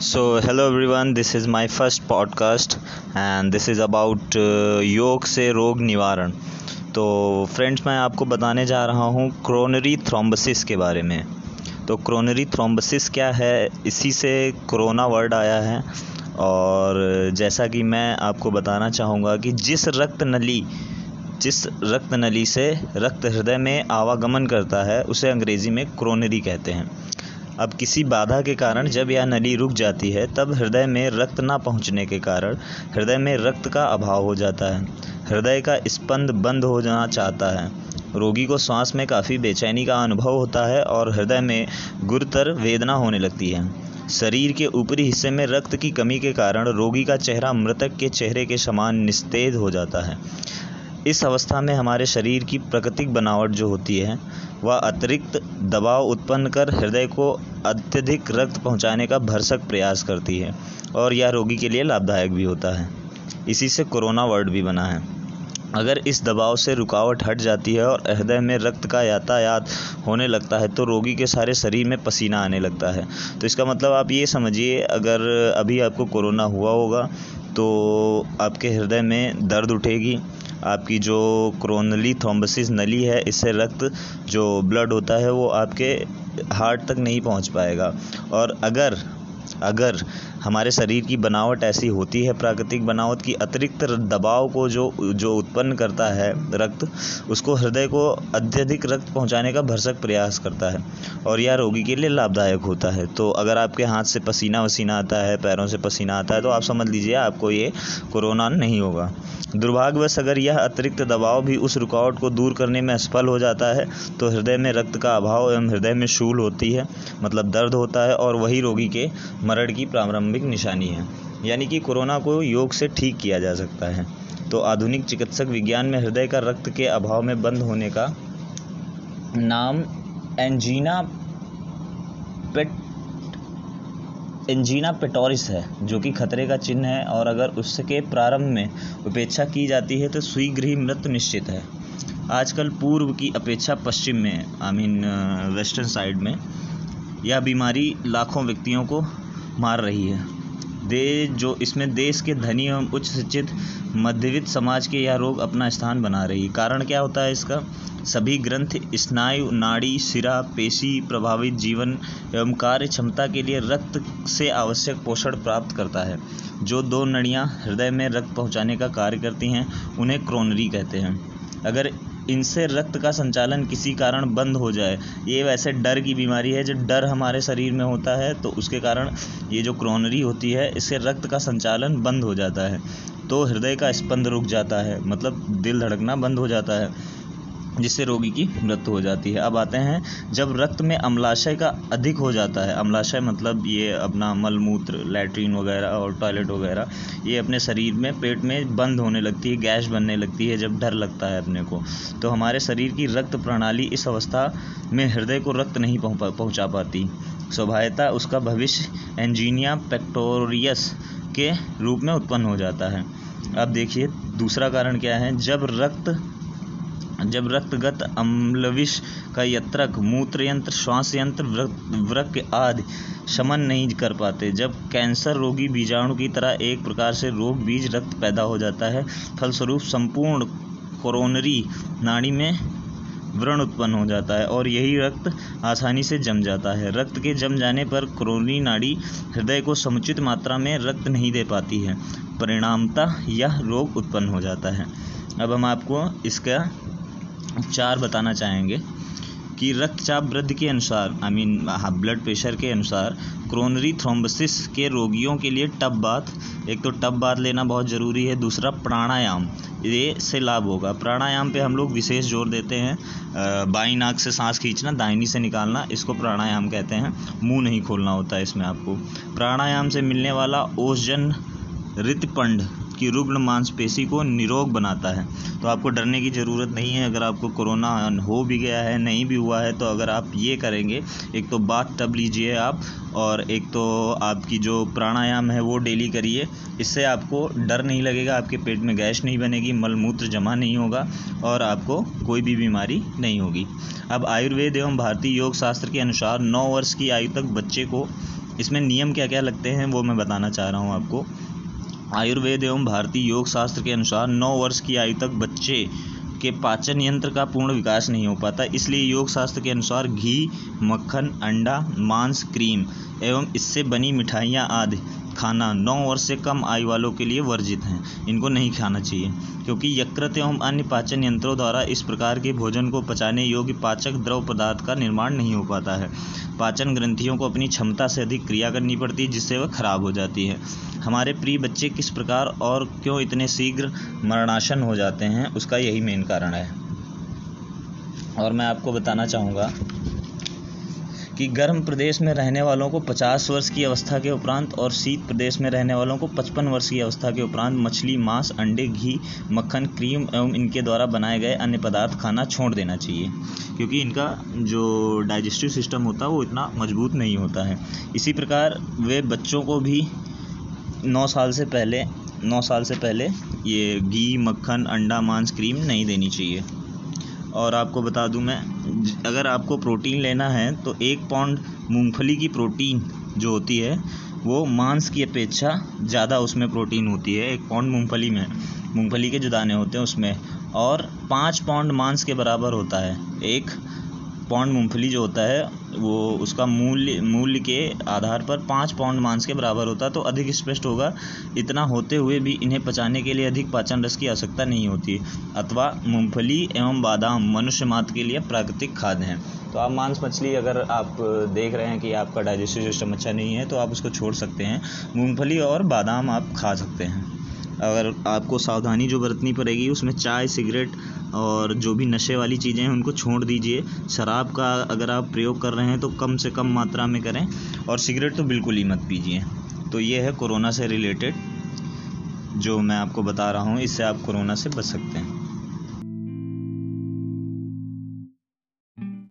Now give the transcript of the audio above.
So, hello everyone, this is my first podcast and this is about uh, योग से रोग निवारण। तो फ्रेंड्स मैं आपको बताने जा रहा हूँ क्रोनरी थ्रोम्बसिस के बारे में। तो क्रोनरी थ्रोम्बसिस क्या है? इसी से कोरोना वर्ड आया है और जैसा कि मैं आपको बताना चाहूँगा कि जिस रक्त नली जिस रक्त नली से रक्त हृदय में आवागमन करता है उसे अंग्रेज़ी में क्रोनरी कहते हैं। अब किसी बाधा के कारण जब यह नली रुक जाती है, तब हृदय में रक्त ना पहुँचने के कारण हृदय में रक्त का अभाव हो जाता है। हृदय का स्पंद बंद हो जाना चाहता है। रोगी को श्वास में काफ़ी बेचैनी का अनुभव होता है और हृदय में गुरुतर वेदना होने लगती है। शरीर के ऊपरी हिस्से में रक्त की कमी के कारण रोगी का चेहरा मृतक के चेहरे के समान निस्तेज हो जाता है। इस अवस्था में हमारे शरीर की प्राकृतिक बनावट जो होती है वह अतिरिक्त दबाव उत्पन्न कर हृदय को अत्यधिक रक्त पहुँचाने का भरसक प्रयास करती है और यह रोगी के लिए लाभदायक भी होता है। इसी से कोरोना वर्ड भी बना है। अगर इस दबाव से रुकावट हट जाती है और हृदय में रक्त का यातायात होने लगता है तो रोगी के सारे शरीर में पसीना आने लगता है। तो इसका मतलब आप ये समझिए, अगर अभी आपको कोरोना हुआ होगा तो आपके हृदय में दर्द उठेगी। आपकी जो क्रोनली थ्रोम्बसिस नली है, इससे रक्त जो ब्लड होता है, वो आपके हार्ट तक नहीं पहुँच पाएगा। और अगर अगर हमारे शरीर की बनावट ऐसी होती है, प्राकृतिक बनावट की अतिरिक्त दबाव को जो जो उत्पन्न करता है रक्त, उसको हृदय को अत्यधिक रक्त पहुँचाने का भरसक प्रयास करता है और यह रोगी के लिए लाभदायक होता है। तो अगर आपके हाथ से पसीना वसीना आता है, पैरों से पसीना आता है तो आप समझ लीजिए आपको ये कोरोना नहीं होगा। दुर्भाग्यवश अगर यह अतिरिक्त दबाव भी उस रुकावट को दूर करने में असफल हो जाता है तो हृदय में रक्त का अभाव एवं हृदय में शूल होती है मतलब दर्द होता है और वही रोगी के मरण की प्रारंभिक निशानी है, यानी कि कोरोना को योग से ठीक किया जा सकता है। तो आधुनिक चिकित्सक विज्ञान में हृदय का रक्त के अभाव में बंद होने का नाम एंजीना पेट, एंजीना पेटोरिस है, जो कि खतरे का चिन्ह है, और अगर उसके प्रारंभ में उपेक्षा की जाती है तो शीघ्र ही मृत्यु निश्चित है। आजकल पूर्व की अपेक्षा पश्चिम में आई मीन वेस्टर्न साइड में, यह बीमारी लाखों व्यक्तियों को मार रही है। दे जो इसमें देश के धनी एवं उच्च शिक्षित, मध्यवित्त समाज के यह रोग अपना स्थान बना रही है। कारण क्या होता है इसका? सभी ग्रंथ, स्नायु, नाड़ी, सिरा, पेशी, प्रभावित जीवन एवं कार्य क्षमता के लिए रक्त से आवश्यक पोषण प्राप्त करता है। जो दो नड़ियाँ हृदय में रक्त पहुँचाने का कार्य करती हैं, उन्हें क्रोनरी कहते हैं। अगर इनसे रक्त का संचालन किसी कारण बंद हो जाए। ये वैसे डर की बीमारी है जब डर हमारे शरीर में होता है तो उसके कारण ये जो क्रोनरी होती है, इससे रक्त का संचालन बंद हो जाता है। तो हृदय का स्पंद रुक जाता है मतलब दिल धड़कना बंद हो जाता है। जिससे रोगी की मृत्यु हो जाती है। अब आते हैं, जब रक्त में अम्लाशय का अधिक हो जाता है, अम्लाशय मतलब ये अपना मलमूत्र, लैट्रीन वगैरह और टॉयलेट वगैरह, ये अपने शरीर में, पेट में बंद होने लगती है, गैस बनने लगती है जब डर लगता है अपने को। तो हमारे शरीर की रक्त प्रणाली इस अवस्था में हृदय को रक्त नहीं पहुँचा पाती। स्वभावता उसका भविष्य एंजीनिया पेक्टोरियस के रूप में उत्पन्न हो जाता है। अब देखिए, दूसरा कारण क्या है? जब रक्त जब रक्तगत अम्लविष का यत्रक मूत्र यंत्र श्वास यंत्र व्रक आदि शमन नहीं कर पाते, जब कैंसर रोगी बीजाणु की तरह एक प्रकार से रोग बीज रक्त पैदा हो जाता है, फलस्वरूप संपूर्ण कोरोनरी नाड़ी में व्रण उत्पन्न हो जाता है और यही रक्त आसानी से जम जाता है। रक्त के जम जाने पर क्रोनरी नाड़ी हृदय को समुचित मात्रा में रक्त नहीं दे पाती है। परिणामतः यह रोग उत्पन्न हो जाता है। अब हम आपको इसका उपचार बताना चाहेंगे कि रक्तचाप वृद्धि के अनुसार आई मीन ब्लड प्रेशर के अनुसार क्रोनरी थ्रोम्बसिस के रोगियों के लिए टब बात एक तो टब बात लेना बहुत ज़रूरी है, दूसरा प्राणायाम, ये से लाभ होगा। प्राणायाम पे हम लोग विशेष ज़ोर देते हैं बाई नाक से सांस खींचना, दाहिनी से निकालना, इसको प्राणायाम कहते हैं, मुँह नहीं खोलना होता है इसमें आपको। प्राणायाम से मिलने वाला ओजन रितपंड की रुग्ण मांसपेशी को निरोग बनाता है। तो आपको डरने की ज़रूरत नहीं है। अगर आपको कोरोना हो भी गया है, नहीं भी हुआ है तो अगर आप ये करेंगे, एक तो बाथ टब लीजिए आप, और एक तो आपकी जो प्राणायाम है वो डेली करिए। इससे आपको डर नहीं लगेगा, आपके पेट में गैस नहीं बनेगी, मलमूत्र जमा नहीं होगा, और आपको कोई भी बीमारी नहीं होगी। अब आयुर्वेद एवं भारतीय योग शास्त्र के अनुसार नौ वर्ष की आयु तक बच्चे को, इसमें नियम क्या क्या लगते हैं वो मैं बताना चाह रहा हूँ आपको। आयुर्वेद एवं भारतीय योग शास्त्र के अनुसार नौ वर्ष की आयु तक बच्चे के पाचन यंत्र का पूर्ण विकास नहीं हो पाता, इसलिए योग शास्त्र के अनुसार घी, मक्खन, अंडा, मांस, क्रीम एवं इससे बनी मिठाइयाँ आदि। खाना नौ वर्ष से कम आयु वालों के लिए वर्जित हैं। इनको नहीं खाना चाहिए, क्योंकि यकृत एवं अन्य पाचन यंत्रों द्वारा इस प्रकार के भोजन को पचाने योग्य पाचक द्रव पदार्थ का निर्माण नहीं हो पाता है। पाचन ग्रंथियों को अपनी क्षमता से अधिक क्रिया करनी पड़ती है, जिससे वह खराब हो जाती है। हमारे प्रिय बच्चे किस प्रकार और क्यों इतने शीघ्र मरणाशन हो जाते हैं, उसका यही मेन कारण है। और मैं आपको बताना चाहूँगा कि गर्म प्रदेश में रहने वालों को 50 वर्ष की अवस्था के उपरांत और शीत प्रदेश में रहने वालों को 55 वर्ष की अवस्था के उपरांत मछली, मांस, अंडे, घी, मक्खन, क्रीम एवं इनके द्वारा बनाए गए अन्य पदार्थ खाना छोड़ देना चाहिए। क्योंकि इनका जो डाइजेस्टिव सिस्टम होता है, वो इतना मज़बूत नहीं होता है। इसी प्रकार वे बच्चों को भी नौ साल से पहले, नौ साल से पहले ये घी, मक्खन, अंडा, मांस, क्रीम नहीं देनी चाहिए। और आपको बता दूँ मैं, अगर आपको प्रोटीन लेना है तो एक पाउंड मूंगफली की प्रोटीन जो होती है, वो मांस की अपेक्षा ज़्यादा उसमें प्रोटीन होती है, एक पाउंड मूंगफली में। मूंगफली के जो दाने होते हैं उसमें। और पाँच पाउंड मांस के बराबर होता है। एक पाउंड मूंगफली जो होता है, वो उसका मूल्य मूल्य के आधार पर पाँच पाउंड मांस के बराबर होता है तो अधिक स्पष्ट होगा। इतना होते हुए भी इन्हें पचाने के लिए अधिक पाचन रस की आवश्यकता नहीं होती। अथवा मूंगफली एवं बादाम मनुष्य मात्र के लिए प्राकृतिक खाद्य हैं। तो आप मांस मछली अगर आप देख रहे हैं कि आपका डाइजेस्टिव सिस्टम अच्छा नहीं है तो आप उसको छोड़ सकते हैं। मूंगफली और बादाम आप खा सकते हैं। अगर आपको सावधानी जो बरतनी पड़ेगी, उसमें चाय, सिगरेट और जो भी नशे वाली चीज़ें हैं, उनको छोड़ दीजिए। शराब का अगर आप प्रयोग कर रहे हैं तो कम से कम मात्रा में करें। और सिगरेट तो बिल्कुल ही मत पीजिए। तो ये है कोरोना से रिलेटेड, जो मैं आपको बता रहा हूँ। इससे आप कोरोना से बच सकते हैं।